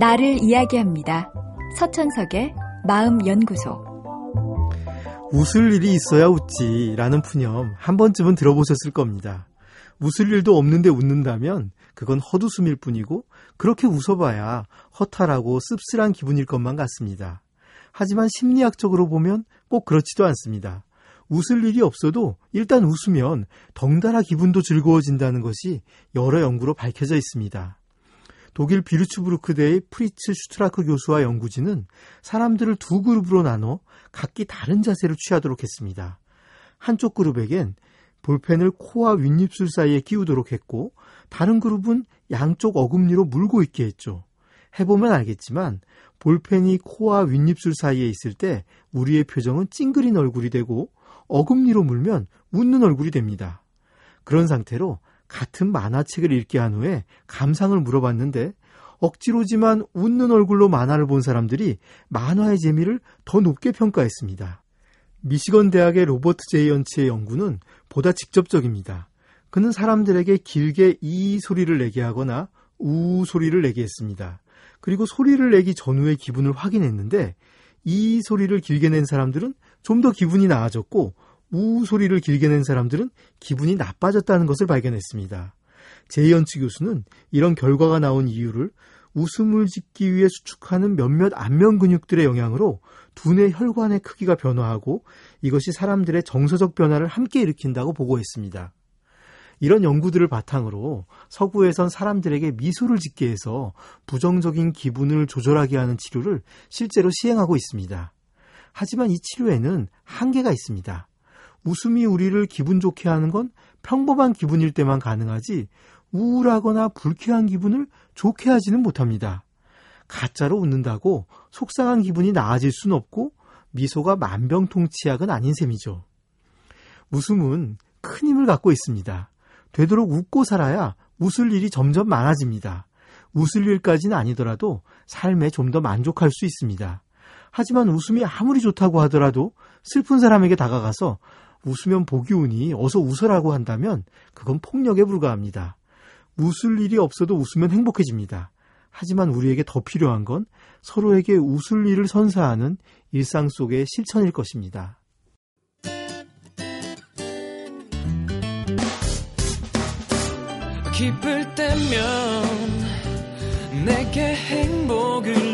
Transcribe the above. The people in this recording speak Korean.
나를 이야기합니다. 서천석의 마음연구소. 웃을 일이 있어야 웃지라는 푸념 한 번쯤은 들어보셨을 겁니다. 웃을 일도 없는데 웃는다면 그건 헛웃음일 뿐이고 그렇게 웃어봐야 허탈하고 씁쓸한 기분일 것만 같습니다. 하지만 심리학적으로 보면 꼭 그렇지도 않습니다. 웃을 일이 없어도 일단 웃으면 덩달아 기분도 즐거워진다는 것이 여러 연구로 밝혀져 있습니다. 독일 비르츠부르크 대의 프리츠 슈트라크 교수와 연구진은 사람들을 두 그룹으로 나눠 각기 다른 자세를 취하도록 했습니다. 한쪽 그룹에겐 볼펜을 코와 윗입술 사이에 끼우도록 했고 다른 그룹은 양쪽 어금니로 물고 있게 했죠. 해보면 알겠지만 볼펜이 코와 윗입술 사이에 있을 때 우리의 표정은 찡그린 얼굴이 되고 어금니로 물면 웃는 얼굴이 됩니다. 그런 상태로 같은 만화책을 읽게 한 후에 감상을 물어봤는데 억지로지만 웃는 얼굴로 만화를 본 사람들이 만화의 재미를 더 높게 평가했습니다. 미시건 대학의 로버트 제이 연치의 연구는 보다 직접적입니다. 그는 사람들에게 길게 이 소리를 내게 하거나 우 소리를 내게 했습니다. 그리고 소리를 내기 전후의 기분을 확인했는데 이 소리를 길게 낸 사람들은 좀 더 기분이 나아졌고 우 소리를 길게 낸 사람들은 기분이 나빠졌다는 것을 발견했습니다. 제이언츠 교수는 이런 결과가 나온 이유를 웃음을 짓기 위해 수축하는 몇몇 안면 근육들의 영향으로 두뇌 혈관의 크기가 변화하고 이것이 사람들의 정서적 변화를 함께 일으킨다고 보고했습니다. 이런 연구들을 바탕으로 서구에선 사람들에게 미소를 짓게 해서 부정적인 기분을 조절하게 하는 치료를 실제로 시행하고 있습니다. 하지만 이 치료에는 한계가 있습니다. 웃음이 우리를 기분 좋게 하는 건 평범한 기분일 때만 가능하지 우울하거나 불쾌한 기분을 좋게 하지는 못합니다. 가짜로 웃는다고 속상한 기분이 나아질 순 없고 미소가 만병통치약은 아닌 셈이죠. 웃음은 큰 힘을 갖고 있습니다. 되도록 웃고 살아야 웃을 일이 점점 많아집니다. 웃을 일까지는 아니더라도 삶에 좀 더 만족할 수 있습니다. 하지만 웃음이 아무리 좋다고 하더라도 슬픈 사람에게 다가가서 웃으면 복이 오니 어서 웃으라고 한다면 그건 폭력에 불과합니다. 웃을 일이 없어도 웃으면 행복해집니다. 하지만 우리에게 더 필요한 건 서로에게 웃을 일을 선사하는 일상 속의 실천일 것입니다. 기쁠 때면 내게 행복을